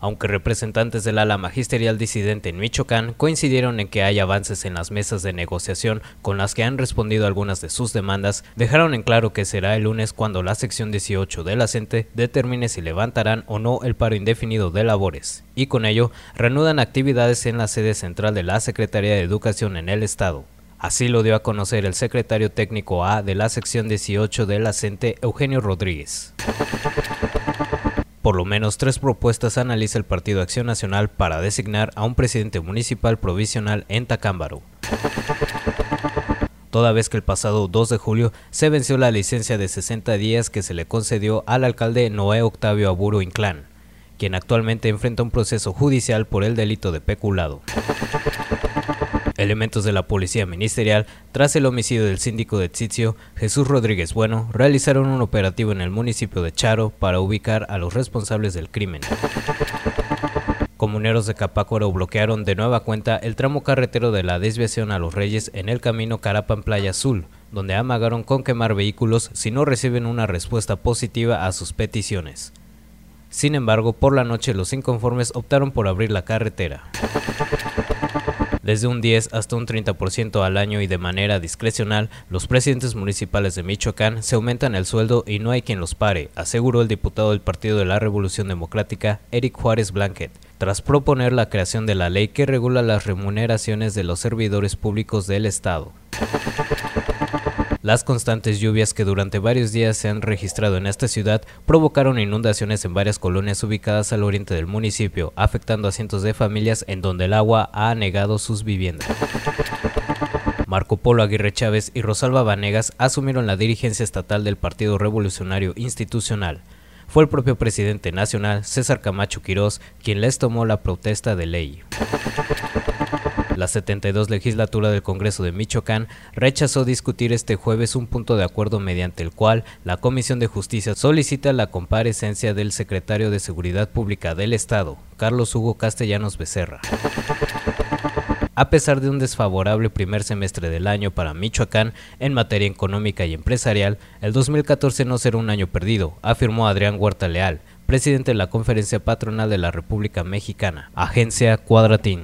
aunque representantes del ala magisterial disidente en Michoacán coincidieron en que hay avances en las mesas de negociación con las que han respondido algunas de sus demandas, dejaron en claro que será el lunes cuando la sección 18 de la CENTE determine si levantarán o no el paro indefinido de labores, y con ello reanudan actividades en la sede central de la Secretaría de Educación en el Estado. Así lo dio a conocer el secretario técnico A de la sección 18 de la CENTE, Eugenio Rodríguez. Por lo menos tres propuestas analiza el Partido Acción Nacional para designar a un presidente municipal provisional en Tacámbaro. Toda vez que el pasado 2 de julio se venció la licencia de 60 días que se le concedió al alcalde Noé Octavio Aburo Inclán, quien actualmente enfrenta un proceso judicial por el delito de peculado. Elementos de la Policía Ministerial, tras el homicidio del síndico de Tzitio, Jesús Rodríguez Bueno, realizaron un operativo en el municipio de Charo para ubicar a los responsables del crimen. Comuneros de Capácoro bloquearon de nueva cuenta el tramo carretero de la desviación a Los Reyes en el camino Carapan Playa Azul, donde amagaron con quemar vehículos si no reciben una respuesta positiva a sus peticiones. Sin embargo, por la noche los inconformes optaron por abrir la carretera desde un 10 hasta un 30% al año y de manera discrecional, los presidentes municipales de Michoacán se aumentan el sueldo y no hay quien los pare, aseguró el diputado del Partido de la Revolución Democrática, Eric Juárez Blanquet, tras proponer la creación de la ley que regula las remuneraciones de los servidores públicos del Estado. Las constantes lluvias que durante varios días se han registrado en esta ciudad provocaron inundaciones en varias colonias ubicadas al oriente del municipio, afectando a cientos de familias en donde el agua ha anegado sus viviendas. Marco Polo Aguirre Chávez y Rosalba Vanegas asumieron la dirigencia estatal del Partido Revolucionario Institucional. Fue el propio presidente nacional, César Camacho Quirós, quien les tomó la protesta de ley. La 72 legislatura del Congreso de Michoacán rechazó discutir este jueves un punto de acuerdo mediante el cual la Comisión de Justicia solicita la comparecencia del secretario de Seguridad Pública del Estado, Carlos Hugo Castellanos Becerra. A pesar de un desfavorable primer semestre del año para Michoacán en materia económica y empresarial, el 2014 no será un año perdido, afirmó Adrián Huerta Leal, presidente de la Conferencia Patronal de la República Mexicana, Agencia Cuadratín.